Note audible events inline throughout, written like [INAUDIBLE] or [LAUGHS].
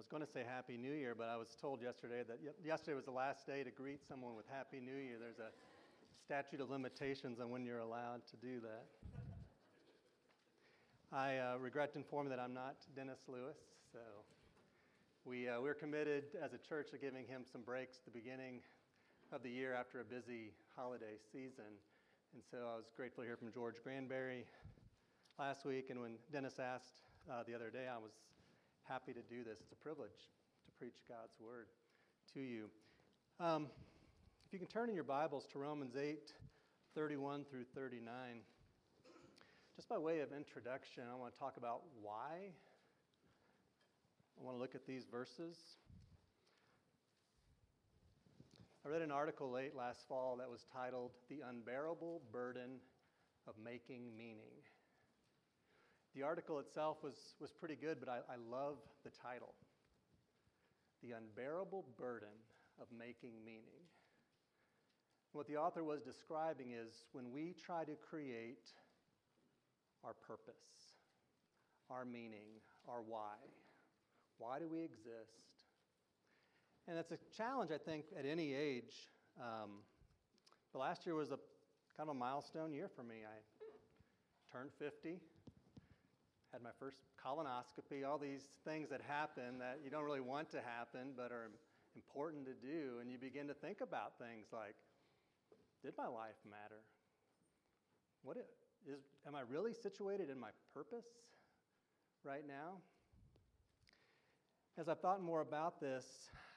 was going to say Happy New Year, but I was told yesterday that yesterday was the last day to greet someone with Happy New Year. There's a statute of limitations on when you're allowed to do that. I uh, regret to inform that I'm not Dennis Lewis, so we, uh, we're committed as a church to giving him some breaks at the beginning of the year after a busy holiday season. And so I was grateful to hear from George Granberry last week, and when Dennis asked uh, the other day, I was happy to do this. It's a privilege to preach God's word to you. Um, if you can turn in your Bibles to Romans 8 31 through 39. Just by way of introduction, I want to talk about why I want to look at these verses. I read an article late last fall that was titled The Unbearable Burden of Making Meaning. The article itself was, was pretty good, but I, I love the title The Unbearable Burden of Making Meaning. What the author was describing is when we try to create our purpose, our meaning, our why. Why do we exist? And it's a challenge, I think, at any age. Um, the last year was a kind of a milestone year for me. I turned 50 had my first colonoscopy, all these things that happen that you don't really want to happen but are important to do. And you begin to think about things like, did my life matter? What is, am I really situated in my purpose right now? As I've thought more about this,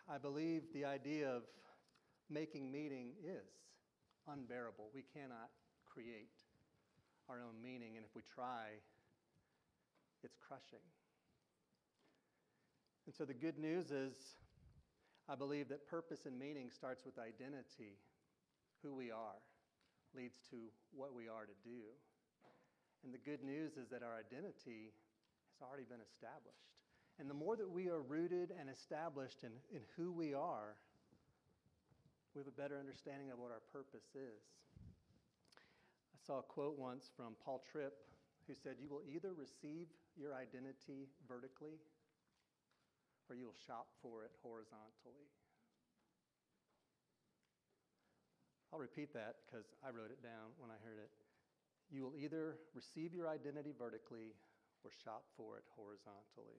I believe the idea of making meaning is unbearable. We cannot create our own meaning, and if we try, it's crushing. And so the good news is, I believe that purpose and meaning starts with identity. Who we are leads to what we are to do. And the good news is that our identity has already been established. And the more that we are rooted and established in, in who we are, we have a better understanding of what our purpose is. I saw a quote once from Paul Tripp who said, You will either receive your identity vertically or you will shop for it horizontally. I'll repeat that because I wrote it down when I heard it. You will either receive your identity vertically or shop for it horizontally.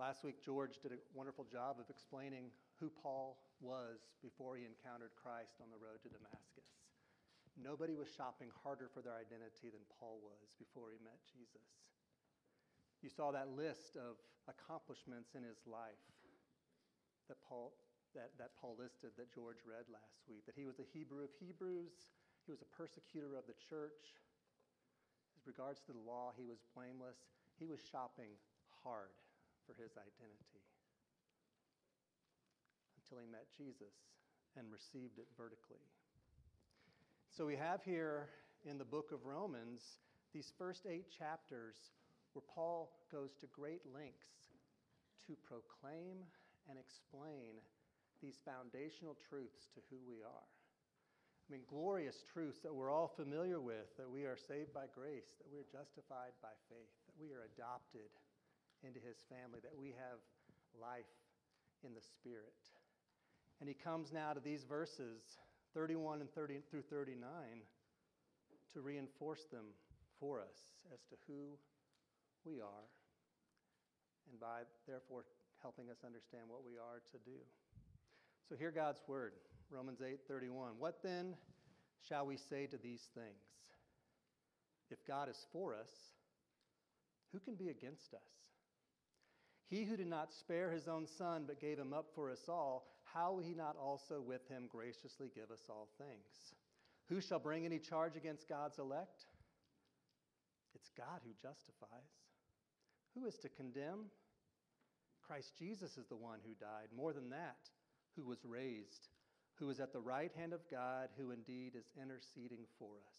Last week, George did a wonderful job of explaining who Paul was before he encountered Christ on the road to Damascus. Nobody was shopping harder for their identity than Paul was before he met Jesus. You saw that list of accomplishments in his life that Paul, that, that Paul listed that George read last week that he was a Hebrew of Hebrews, he was a persecutor of the church. As regards to the law, he was blameless. He was shopping hard for his identity until he met Jesus and received it vertically. So we have here in the book of Romans these first eight chapters where Paul goes to great lengths to proclaim and explain these foundational truths to who we are. I mean, glorious truths that we're all familiar with that we are saved by grace, that we're justified by faith, that we are adopted into his family, that we have life in the Spirit. And he comes now to these verses 31 and 30 through 39 to reinforce them for us as to who we are and by therefore helping us understand what we are to do. So hear God's word, Romans 8:31. What then shall we say to these things? If God is for us, who can be against us? He who did not spare his own son, but gave him up for us all, how will he not also with him graciously give us all things? Who shall bring any charge against God's elect? It's God who justifies. Who is to condemn? Christ Jesus is the one who died. More than that, who was raised, who is at the right hand of God, who indeed is interceding for us.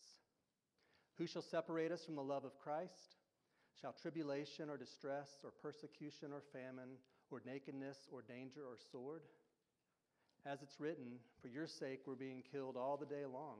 Who shall separate us from the love of Christ? Shall tribulation or distress or persecution or famine or nakedness or danger or sword? As it's written, for your sake we're being killed all the day long.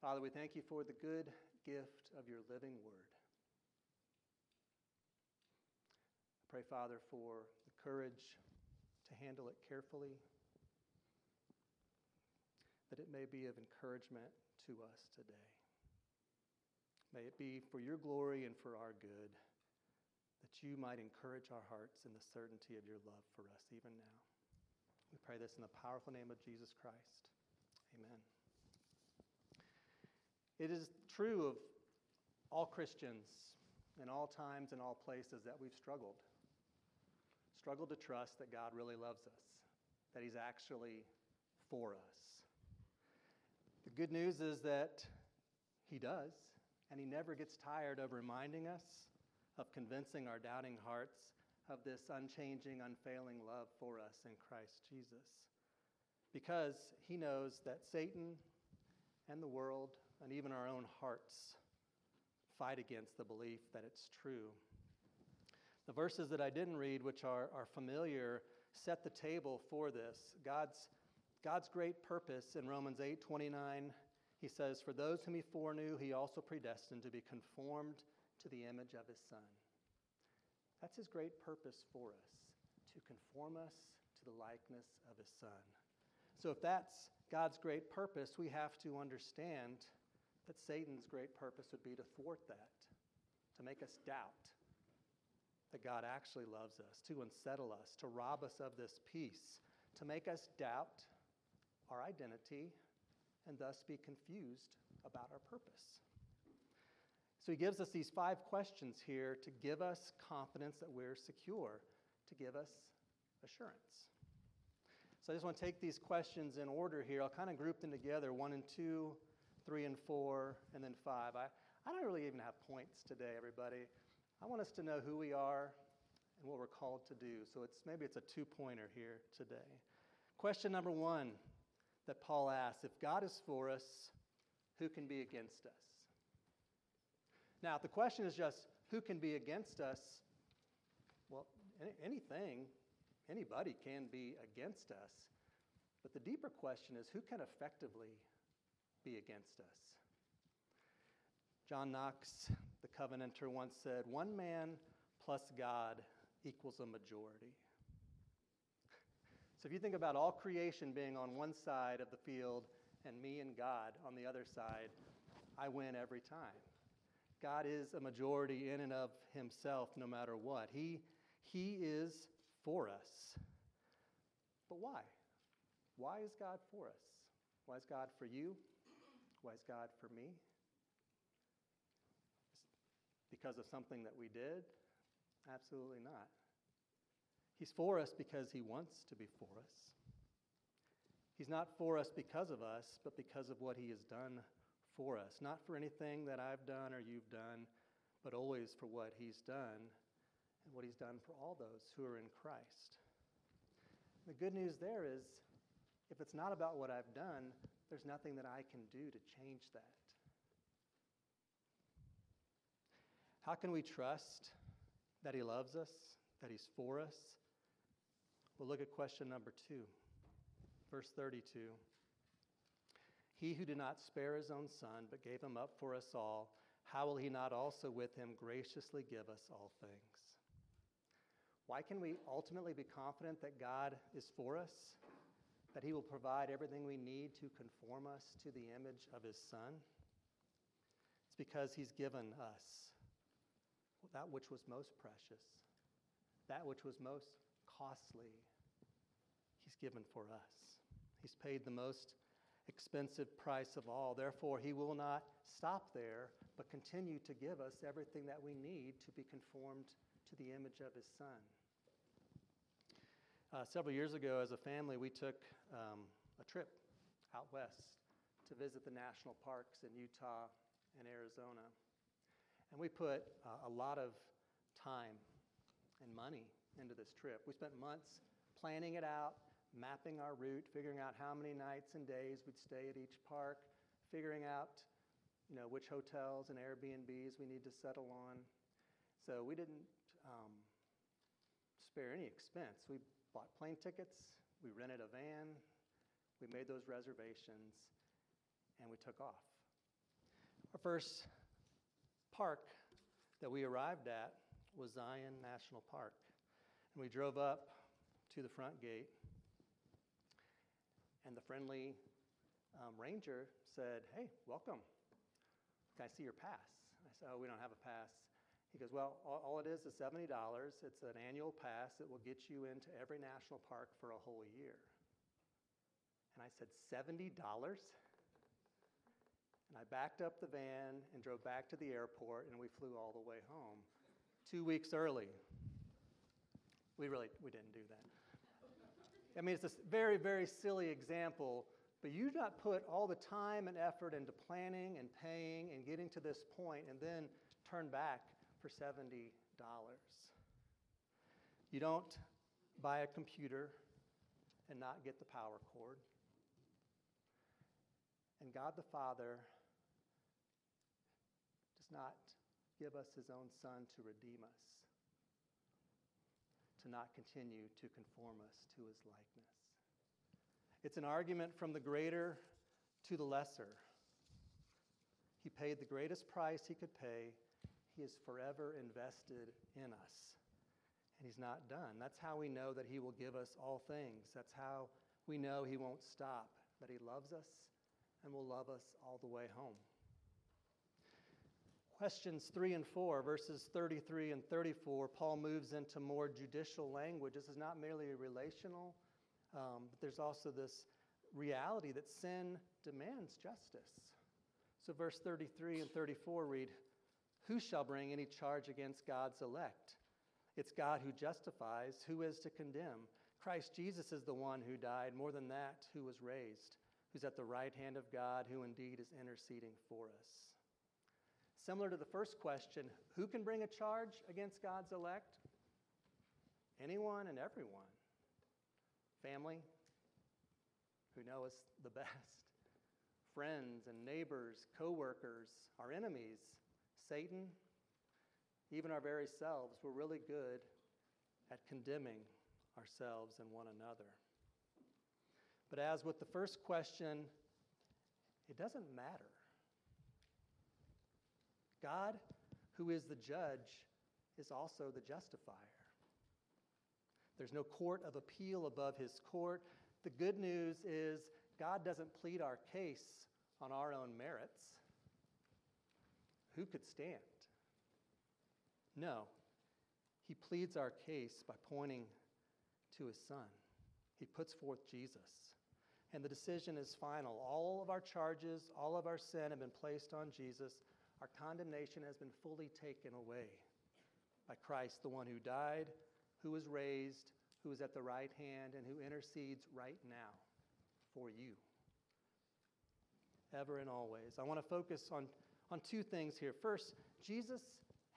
Father, we thank you for the good gift of your living word. I pray, Father, for the courage to handle it carefully, that it may be of encouragement to us today. May it be for your glory and for our good, that you might encourage our hearts in the certainty of your love for us even now. We pray this in the powerful name of Jesus Christ. Amen. It is true of all Christians in all times and all places that we've struggled. Struggled to trust that God really loves us, that He's actually for us. The good news is that He does, and He never gets tired of reminding us, of convincing our doubting hearts of this unchanging, unfailing love for us in Christ Jesus. Because He knows that Satan and the world and even our own hearts fight against the belief that it's true. The verses that I didn't read, which are, are familiar, set the table for this. God's, God's great purpose in Romans 8 29, he says, For those whom he foreknew, he also predestined to be conformed to the image of his Son. That's his great purpose for us, to conform us to the likeness of his Son. So if that's God's great purpose, we have to understand that Satan's great purpose would be to thwart that, to make us doubt that God actually loves us, to unsettle us, to rob us of this peace, to make us doubt our identity and thus be confused about our purpose. So he gives us these five questions here to give us confidence that we're secure, to give us assurance. So I just want to take these questions in order here. I'll kind of group them together one and two, three and four, and then five. I, I don't really even have points today, everybody. I want us to know who we are and what we're called to do. So it's maybe it's a two-pointer here today. Question number one that Paul asks: If God is for us, who can be against us? Now, if the question is just who can be against us, well, anything, anybody can be against us. But the deeper question is who can effectively be against us. John Knox, the Covenanter, once said, One man plus God equals a majority. So if you think about all creation being on one side of the field and me and God on the other side, I win every time. God is a majority in and of himself no matter what. He, he is for us. But why? Why is God for us? Why is God for you? Why is God for me? Because of something that we did? Absolutely not. He's for us because He wants to be for us. He's not for us because of us, but because of what He has done for us. Not for anything that I've done or you've done, but always for what He's done and what He's done for all those who are in Christ. The good news there is if it's not about what I've done, there's nothing that I can do to change that. How can we trust that He loves us, that He's for us? Well, look at question number two, verse 32. He who did not spare his own son, but gave him up for us all, how will he not also with him graciously give us all things? Why can we ultimately be confident that God is for us? That He will provide everything we need to conform us to the image of His Son? It's because He's given us that which was most precious, that which was most costly. He's given for us. He's paid the most expensive price of all. Therefore, He will not stop there, but continue to give us everything that we need to be conformed to the image of His Son. Uh, several years ago, as a family, we took um, a trip out west to visit the national parks in Utah and Arizona. And we put uh, a lot of time and money into this trip. We spent months planning it out, mapping our route, figuring out how many nights and days we'd stay at each park, figuring out you know, which hotels and Airbnbs we need to settle on. So we didn't um, spare any expense. We bought plane tickets, we rented a van, we made those reservations, and we took off. Our first park that we arrived at was Zion National Park. And we drove up to the front gate, and the friendly um, ranger said, Hey, welcome. Can I see your pass? I said, Oh, we don't have a pass. He goes, Well, all, all it is is $70. It's an annual pass that will get you into every national park for a whole year. And I said, $70? And I backed up the van and drove back to the airport, and we flew all the way home two weeks early. We really we didn't do that. I mean, it's a very, very silly example, but you not put all the time and effort into planning and paying and getting to this point and then turn back for $70. You don't buy a computer and not get the power cord. And God the Father does not give us his own Son to redeem us, to not continue to conform us to his likeness. It's an argument from the greater to the lesser. He paid the greatest price he could pay. Is forever invested in us. And he's not done. That's how we know that he will give us all things. That's how we know he won't stop, that he loves us and will love us all the way home. Questions 3 and 4, verses 33 and 34, Paul moves into more judicial language. This is not merely relational, um, but there's also this reality that sin demands justice. So, verse 33 and 34 read, Who shall bring any charge against God's elect? It's God who justifies. Who is to condemn? Christ Jesus is the one who died, more than that, who was raised, who's at the right hand of God, who indeed is interceding for us. Similar to the first question, who can bring a charge against God's elect? Anyone and everyone. Family, who know us the [LAUGHS] best, friends and neighbors, coworkers, our enemies, Satan, even our very selves. We're really good at condemning ourselves and one another. But as with the first question, it doesn't matter. God, who is the judge, is also the justifier. There's no court of appeal above his court. The good news is God doesn't plead our case on our own merits. Who could stand? No. He pleads our case by pointing to his son. He puts forth Jesus. And the decision is final. All of our charges, all of our sin have been placed on Jesus our condemnation has been fully taken away by Christ, the one who died, who was raised, who is at the right hand, and who intercedes right now for you. Ever and always. I want to focus on, on two things here. First, Jesus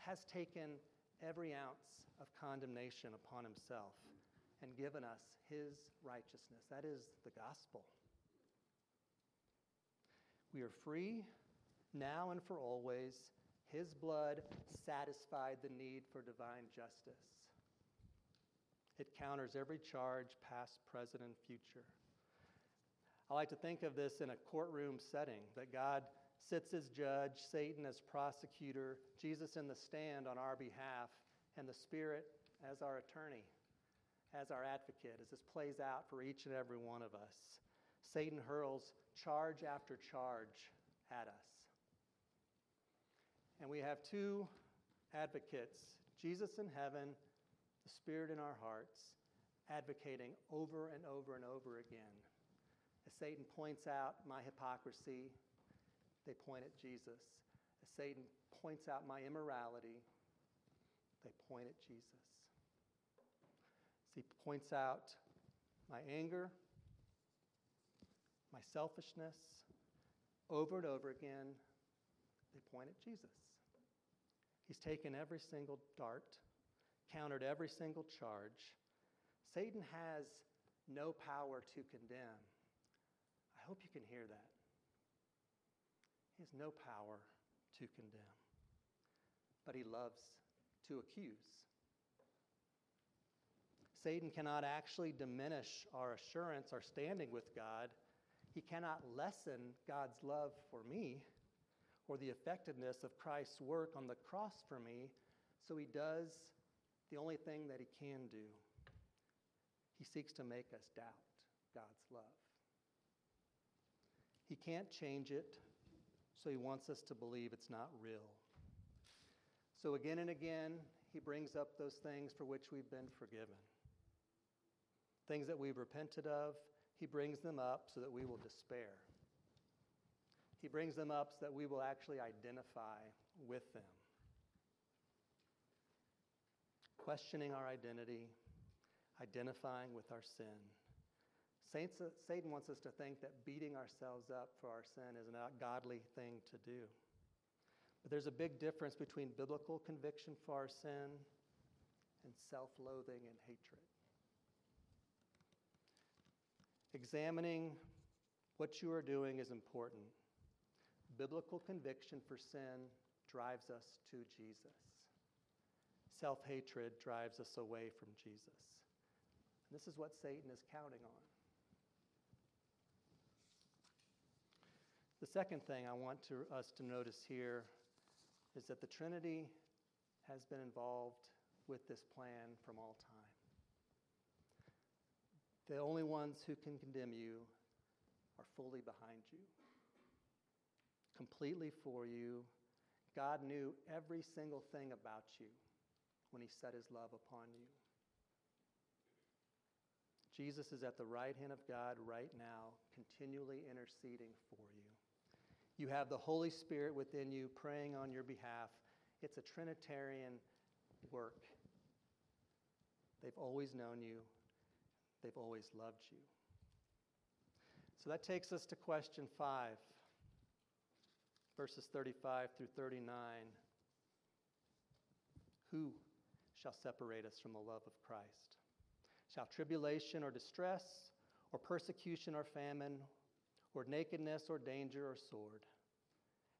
has taken every ounce of condemnation upon himself and given us his righteousness. That is the gospel. We are free now and for always, his blood satisfied the need for divine justice. It counters every charge, past, present, and future. I like to think of this in a courtroom setting that God sits as judge, Satan as prosecutor, Jesus in the stand on our behalf, and the Spirit as our attorney, as our advocate, as this plays out for each and every one of us. Satan hurls charge after charge at us. And we have two advocates Jesus in heaven, the Spirit in our hearts, advocating over and over and over again. As Satan points out my hypocrisy, they point at Jesus. As Satan points out my immorality, they point at Jesus. As he points out my anger, my selfishness, over and over again, they point at Jesus. He's taken every single dart, countered every single charge. Satan has no power to condemn. I hope you can hear that. Has no power to condemn, but he loves to accuse. Satan cannot actually diminish our assurance, our standing with God. He cannot lessen God's love for me or the effectiveness of Christ's work on the cross for me, so he does the only thing that he can do. He seeks to make us doubt God's love. He can't change it, so he wants us to believe it's not real. So again and again, he brings up those things for which we've been forgiven. Things that we've repented of, he brings them up so that we will despair. He brings them up so that we will actually identify with them. Questioning our identity, identifying with our sin. Satan wants us to think that beating ourselves up for our sin is a godly thing to do. But there's a big difference between biblical conviction for our sin and self loathing and hatred. Examining what you are doing is important. Biblical conviction for sin drives us to Jesus. Self hatred drives us away from Jesus. And this is what Satan is counting on. The second thing I want to, us to notice here is that the Trinity has been involved with this plan from all time. The only ones who can condemn you are fully behind you, completely for you. God knew every single thing about you when he set his love upon you. Jesus is at the right hand of God right now, continually interceding for you. You have the Holy Spirit within you praying on your behalf. It's a Trinitarian work. They've always known you, they've always loved you. So that takes us to question five, verses 35 through 39. Who shall separate us from the love of Christ? Shall tribulation or distress, or persecution or famine, or nakedness or danger or sword.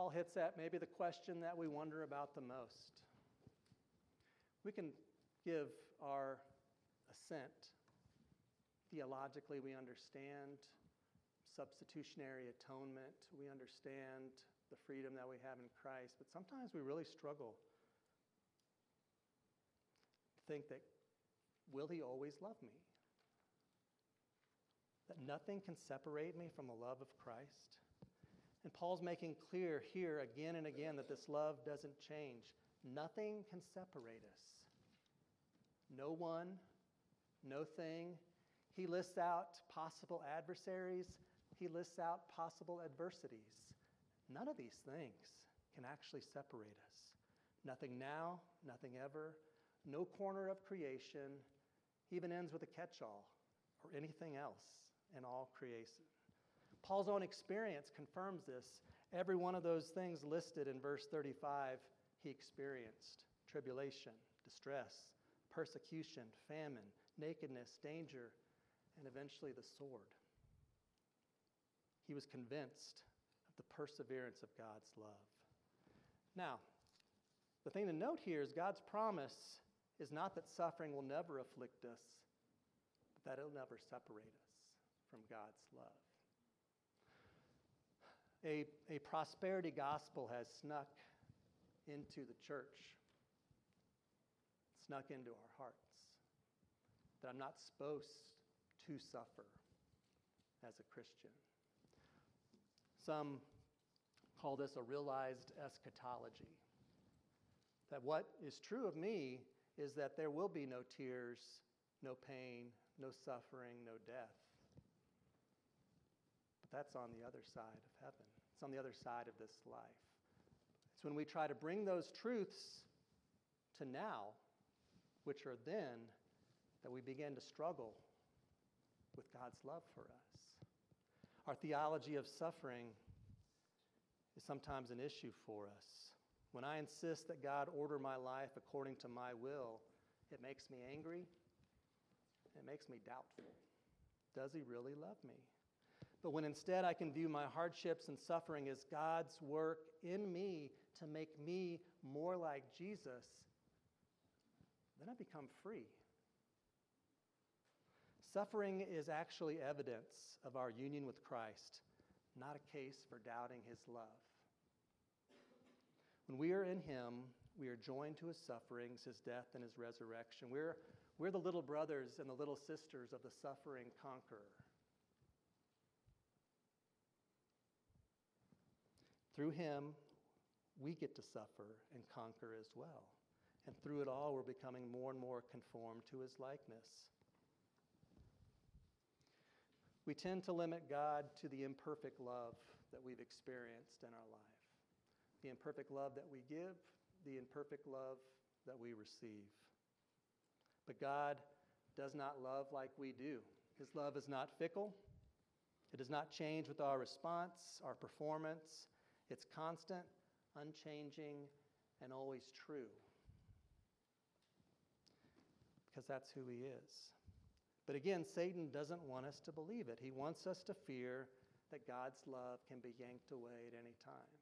Paul hits at maybe the question that we wonder about the most. We can give our assent. Theologically, we understand substitutionary atonement, we understand the freedom that we have in Christ, but sometimes we really struggle to think that will he always love me? That nothing can separate me from the love of Christ? And Paul's making clear here again and again that this love doesn't change. Nothing can separate us. No one, no thing. He lists out possible adversaries, he lists out possible adversities. None of these things can actually separate us. Nothing now, nothing ever. No corner of creation even ends with a catch all or anything else in all creation. Paul's own experience confirms this. Every one of those things listed in verse 35, he experienced tribulation, distress, persecution, famine, nakedness, danger, and eventually the sword. He was convinced of the perseverance of God's love. Now, the thing to note here is God's promise is not that suffering will never afflict us, but that it'll never separate us from God's love a, a prosperity gospel has snuck into the church, snuck into our hearts. That I'm not supposed to suffer as a Christian. Some call this a realized eschatology. That what is true of me is that there will be no tears, no pain, no suffering, no death. But that's on the other side of heaven, it's on the other side of this life. It's when we try to bring those truths to now, which are then, that we begin to struggle with God's love for us. Our theology of suffering is sometimes an issue for us. When I insist that God order my life according to my will, it makes me angry. It makes me doubtful. Does he really love me? But when instead I can view my hardships and suffering as God's work in me to make me more like Jesus, then I become free. Suffering is actually evidence of our union with Christ, not a case for doubting his love. When we are in him, we are joined to his sufferings, his death, and his resurrection. We're, we're the little brothers and the little sisters of the suffering conqueror. Through him, we get to suffer and conquer as well. And through it all, we're becoming more and more conformed to his likeness. We tend to limit God to the imperfect love that we've experienced in our life, the imperfect love that we give, the imperfect love that we receive. But God does not love like we do. His love is not fickle, it does not change with our response, our performance. It's constant, unchanging, and always true. Because that's who He is. But again, Satan doesn't want us to believe it. He wants us to fear that God's love can be yanked away at any time.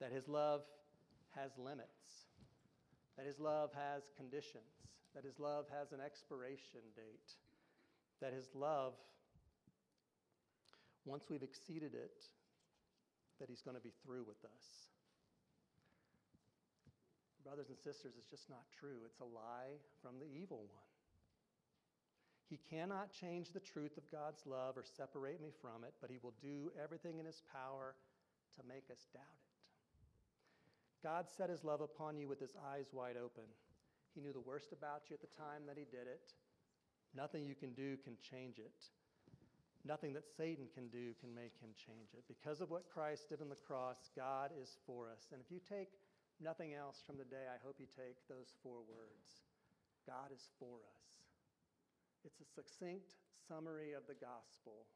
That his love has limits. That his love has conditions. That his love has an expiration date. That his love, once we've exceeded it, that he's going to be through with us. Brothers and sisters, it's just not true. It's a lie from the evil one. He cannot change the truth of God's love or separate me from it, but He will do everything in His power to make us doubt it. God set His love upon you with His eyes wide open. He knew the worst about you at the time that He did it. Nothing you can do can change it. Nothing that Satan can do can make him change it. Because of what Christ did on the cross, God is for us. And if you take nothing else from the day, I hope you take those four words God is for us. It's a succinct summary of the gospel,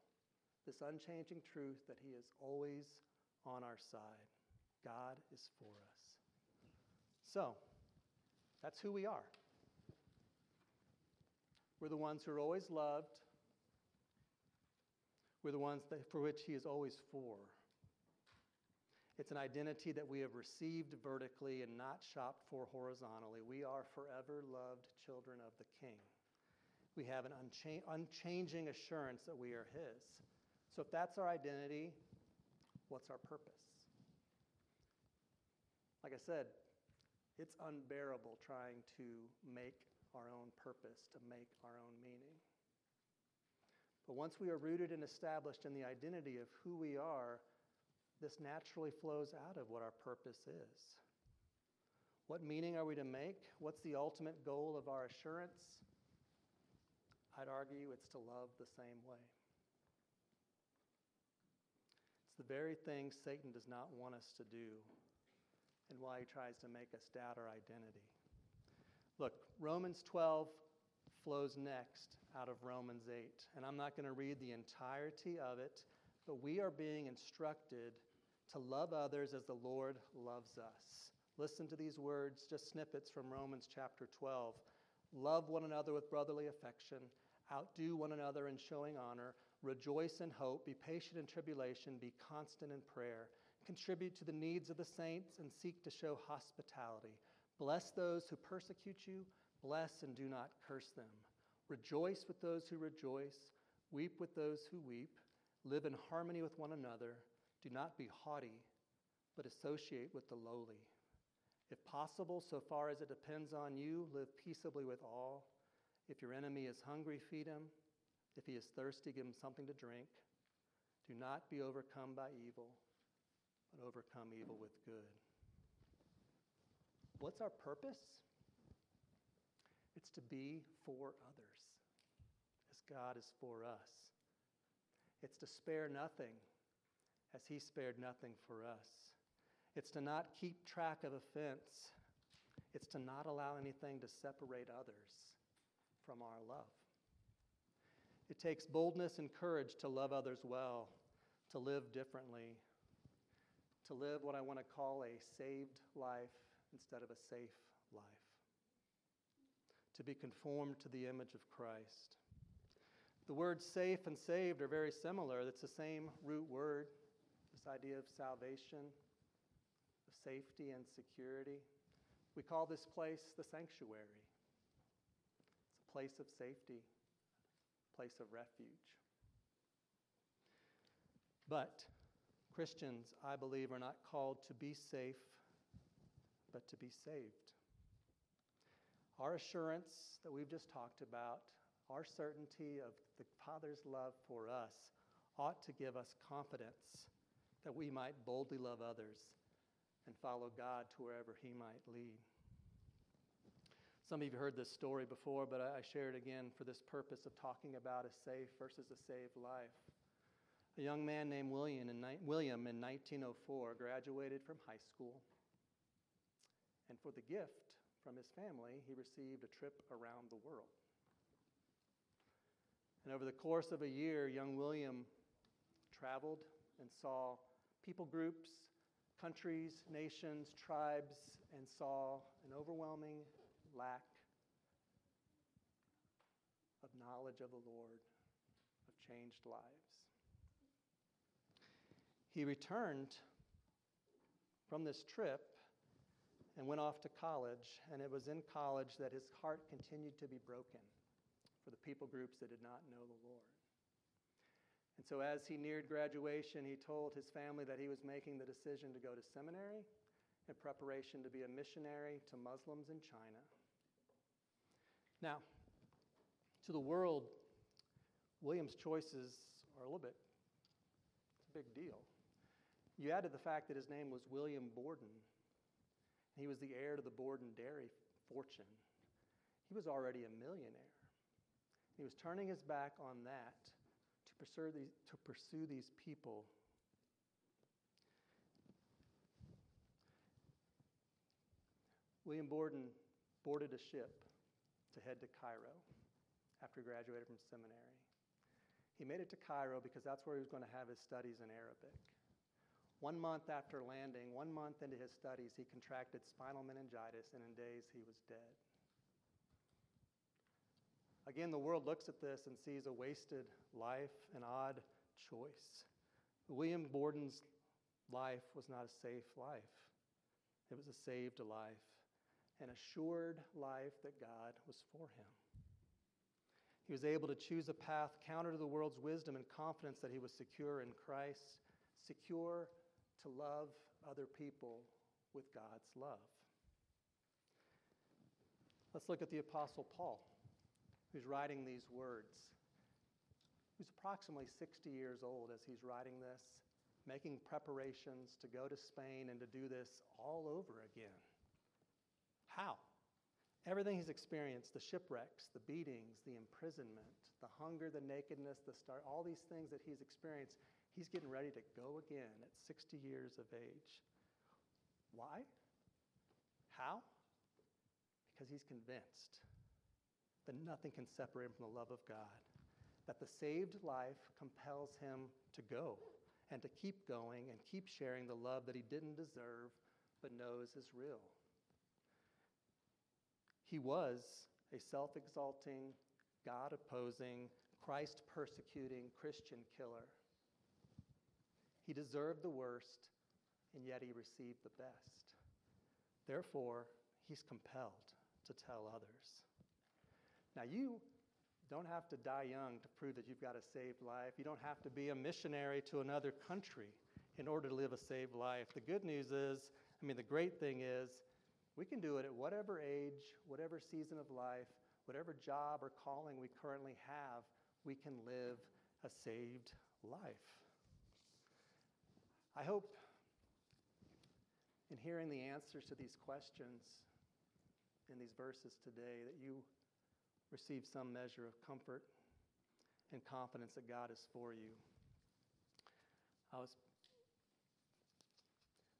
this unchanging truth that He is always on our side. God is for us. So, that's who we are. We're the ones who are always loved. We're the ones that, for which He is always for. It's an identity that we have received vertically and not shopped for horizontally. We are forever loved children of the King we have an uncha- unchanging assurance that we are His. So, if that's our identity, what's our purpose? Like I said, it's unbearable trying to make our own purpose, to make our own meaning. But once we are rooted and established in the identity of who we are, this naturally flows out of what our purpose is. What meaning are we to make? What's the ultimate goal of our assurance? I'd argue it's to love the same way. It's the very thing Satan does not want us to do and why he tries to make us doubt our identity. Look, Romans 12 flows next out of Romans 8. And I'm not going to read the entirety of it, but we are being instructed to love others as the Lord loves us. Listen to these words, just snippets from Romans chapter 12. Love one another with brotherly affection Outdo one another in showing honor. Rejoice in hope. Be patient in tribulation. Be constant in prayer. Contribute to the needs of the saints and seek to show hospitality. Bless those who persecute you. Bless and do not curse them. Rejoice with those who rejoice. Weep with those who weep. Live in harmony with one another. Do not be haughty, but associate with the lowly. If possible, so far as it depends on you, live peaceably with all. If your enemy is hungry, feed him. If he is thirsty, give him something to drink. Do not be overcome by evil, but overcome evil with good. What's our purpose? It's to be for others, as God is for us. It's to spare nothing as he spared nothing for us. It's to not keep track of offense. It's to not allow anything to separate others from our love. It takes boldness and courage to love others well, to live differently, to live what I want to call a saved life instead of a safe life, to be conformed to the image of Christ. The words safe and saved are very similar. It's the same root word, this idea of salvation, of safety and security. We call this place the sanctuary. It's a place of safety, place of refuge. But Christians, I believe, are not called to be safe, but to be saved. Our assurance that we've just talked about, our certainty of the Father's love for us, ought to give us confidence that we might boldly love others and follow God to wherever He might lead. Some of you have heard this story before, but I share it again for this purpose of talking about a safe versus a saved life. A young man named William in, William in 1904 graduated from high school. And for the gift from his family, he received a trip around the world. And over the course of a year, young William traveled and saw people groups, countries, nations, tribes, and saw an overwhelming lack of knowledge of the Lord, of changed lives. He returned from this trip and went off to college, and it was in college that his heart continued to be broken for the people groups that did not know the Lord. And so, as he neared graduation, he told his family that he was making the decision to go to seminary in preparation to be a missionary to Muslims in China. Now, to the world, William's choices are a little bit, it's a big deal. You added the fact that his name was William Borden. He was the heir to the Borden dairy fortune. He was already a millionaire. He was turning his back on that to pursue these, to pursue these people. William Borden boarded a ship to head to Cairo after he graduated from seminary. He made it to Cairo because that's where he was going to have his studies in Arabic. One month after landing, one month into his studies, he contracted spinal meningitis, and in days he was dead. Again, the world looks at this and sees a wasted life, an odd choice. William Borden's life was not a safe life, it was a saved life, an assured life that God was for him. He was able to choose a path counter to the world's wisdom and confidence that he was secure in Christ, secure to love other people with God's love. Let's look at the Apostle Paul, who's writing these words. Who's approximately 60 years old as he's writing this, making preparations to go to Spain and to do this all over again. How? Everything he's experienced the shipwrecks, the beatings, the imprisonment, the hunger, the nakedness, the start, all these things that he's experienced He's getting ready to go again at 60 years of age. Why? How? Because he's convinced that nothing can separate him from the love of God, that the saved life compels him to go and to keep going and keep sharing the love that he didn't deserve but knows is real. He was a self exalting, God opposing, Christ persecuting Christian killer. He deserved the worst, and yet he received the best. Therefore, he's compelled to tell others. Now, you don't have to die young to prove that you've got a saved life. You don't have to be a missionary to another country in order to live a saved life. The good news is, I mean, the great thing is, we can do it at whatever age, whatever season of life, whatever job or calling we currently have, we can live a saved life. I hope in hearing the answers to these questions in these verses today that you receive some measure of comfort and confidence that God is for you. I was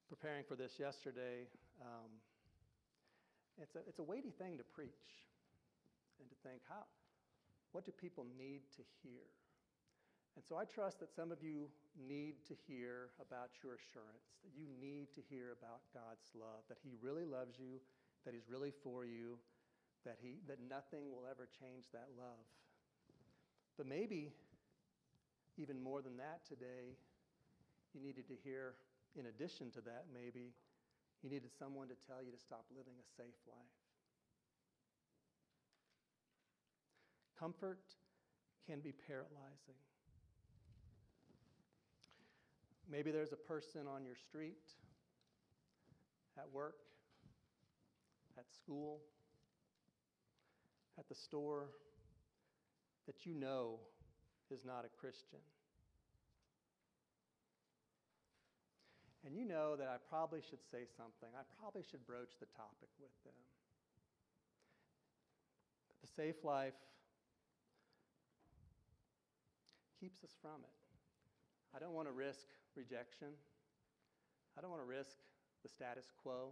preparing for this yesterday. Um, it's, a, it's a weighty thing to preach and to think, how, what do people need to hear? And so I trust that some of you need to hear about your assurance, that you need to hear about God's love, that He really loves you, that He's really for you, that, he, that nothing will ever change that love. But maybe even more than that today, you needed to hear, in addition to that, maybe, you needed someone to tell you to stop living a safe life. Comfort can be paralyzing. Maybe there's a person on your street, at work, at school, at the store that you know is not a Christian. And you know that I probably should say something. I probably should broach the topic with them. But the safe life keeps us from it. I don't want to risk rejection. I don't want to risk the status quo.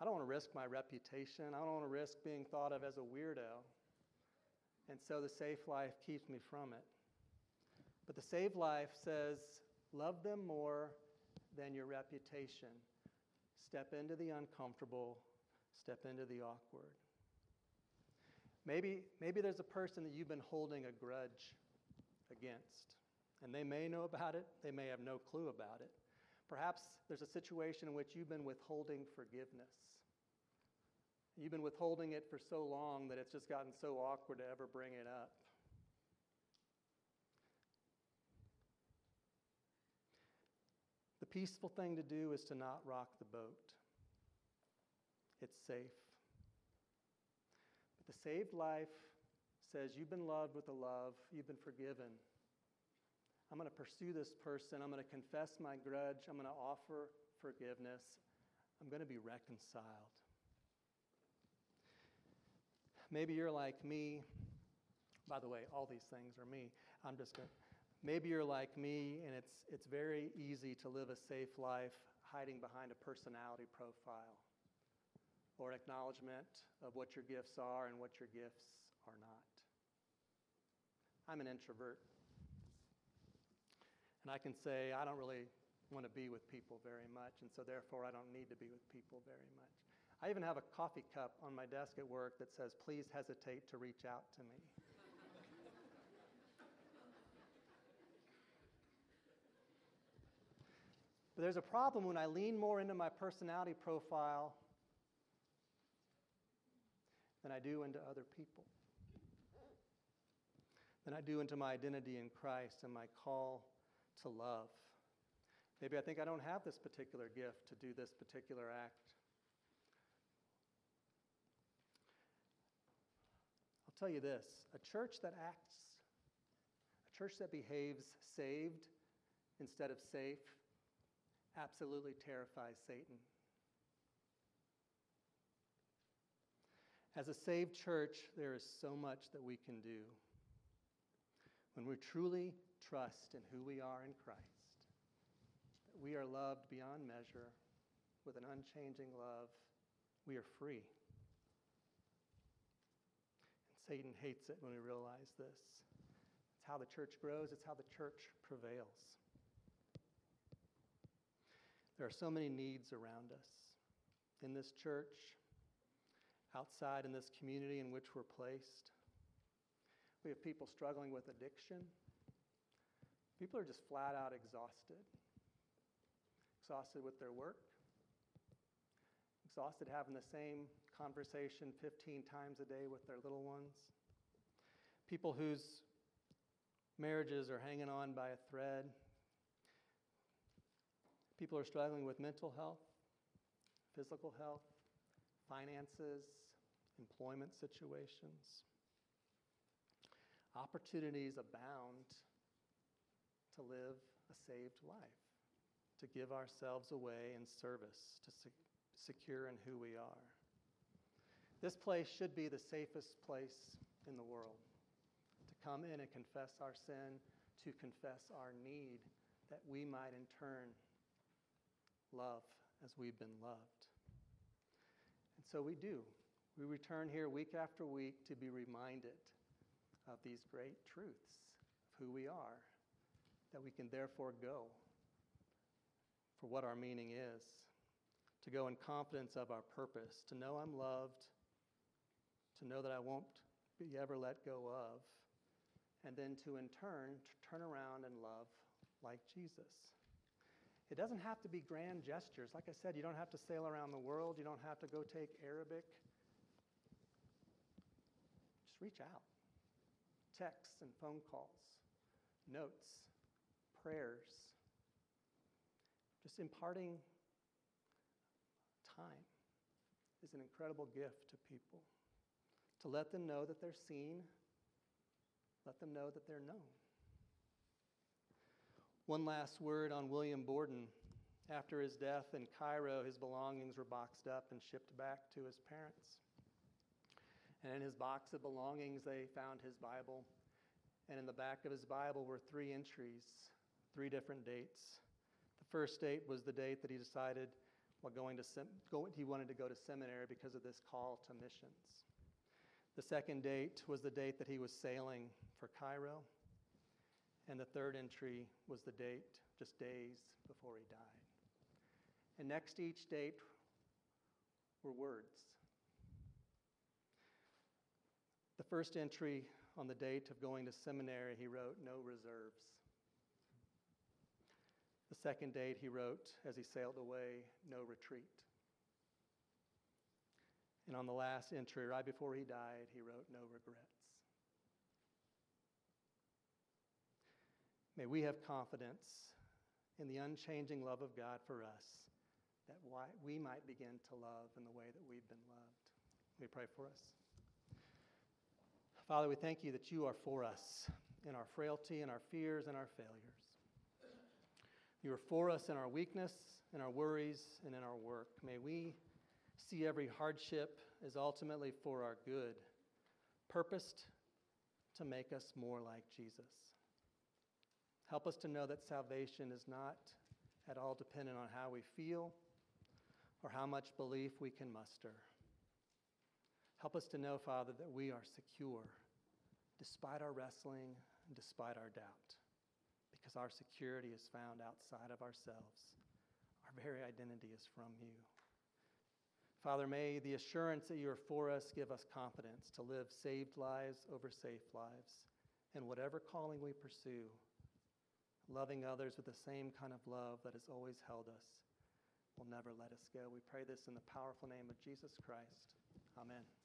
I don't want to risk my reputation. I don't want to risk being thought of as a weirdo. And so the safe life keeps me from it. But the saved life says, love them more than your reputation. Step into the uncomfortable, step into the awkward. Maybe, maybe there's a person that you've been holding a grudge against. And they may know about it, they may have no clue about it. Perhaps there's a situation in which you've been withholding forgiveness. You've been withholding it for so long that it's just gotten so awkward to ever bring it up. The peaceful thing to do is to not rock the boat. It's safe. But the saved life says you've been loved with a love, you've been forgiven. I'm going to pursue this person. I'm going to confess my grudge. I'm going to offer forgiveness. I'm going to be reconciled. Maybe you're like me. By the way, all these things are me. I'm just going Maybe you're like me, and it's, it's very easy to live a safe life hiding behind a personality profile or an acknowledgement of what your gifts are and what your gifts are not. I'm an introvert. And I can say, I don't really want to be with people very much, and so therefore I don't need to be with people very much. I even have a coffee cup on my desk at work that says, please hesitate to reach out to me. but there's a problem when I lean more into my personality profile than I do into other people, than I do into my identity in Christ and my call to love. Maybe I think I don't have this particular gift to do this particular act. I'll tell you this a church that acts, a church that behaves saved instead of safe, absolutely terrifies Satan. As a saved church, there is so much that we can do. When we truly trust in who we are in Christ, that we are loved beyond measure with an unchanging love, we are free. And Satan hates it when we realize this. It's how the church grows, it's how the church prevails. There are so many needs around us in this church, outside in this community in which we're placed. We have people struggling with addiction. People are just flat out exhausted. Exhausted with their work, exhausted having the same conversation 15 times a day with their little ones. People whose marriages are hanging on by a thread. People are struggling with mental health, physical health, finances, employment situations. Opportunities abound to live a saved life, to give ourselves away in service, to se- secure in who we are. This place should be the safest place in the world to come in and confess our sin, to confess our need that we might in turn love as we've been loved. And so we do. We return here week after week to be reminded of these great truths of who we are, that we can therefore go for what our meaning is, to go in confidence of our purpose, to know I'm loved, to know that I won't be ever let go of, and then to in turn to turn around and love like Jesus. It doesn't have to be grand gestures. Like I said, you don't have to sail around the world, you don't have to go take Arabic. Just reach out. Texts and phone calls, notes, prayers, just imparting time is an incredible gift to people. To let them know that they're seen, let them know that they're known. One last word on William Borden. After his death in Cairo, his belongings were boxed up and shipped back to his parents. And in his box of belongings, they found his Bible. And in the back of his Bible were three entries, three different dates. The first date was the date that he decided while going to sem- go, he wanted to go to seminary because of this call to missions. The second date was the date that he was sailing for Cairo. And the third entry was the date just days before he died. And next to each date were words. The first entry on the date of going to seminary, he wrote, No reserves. The second date, he wrote, as he sailed away, No retreat. And on the last entry, right before he died, he wrote, No regrets. May we have confidence in the unchanging love of God for us, that we might begin to love in the way that we've been loved. We pray for us. Father, we thank you that you are for us in our frailty in our fears and our failures. You are for us in our weakness, in our worries, and in our work. May we see every hardship as ultimately for our good, purposed to make us more like Jesus. Help us to know that salvation is not at all dependent on how we feel or how much belief we can muster. Help us to know, Father, that we are secure despite our wrestling despite our doubt, because our security is found outside of ourselves. Our very identity is from you. Father, may the assurance that you are for us give us confidence to live saved lives over safe lives in whatever calling we pursue, loving others with the same kind of love that has always held us will never let us go. We pray this in the powerful name of Jesus Christ. Amen.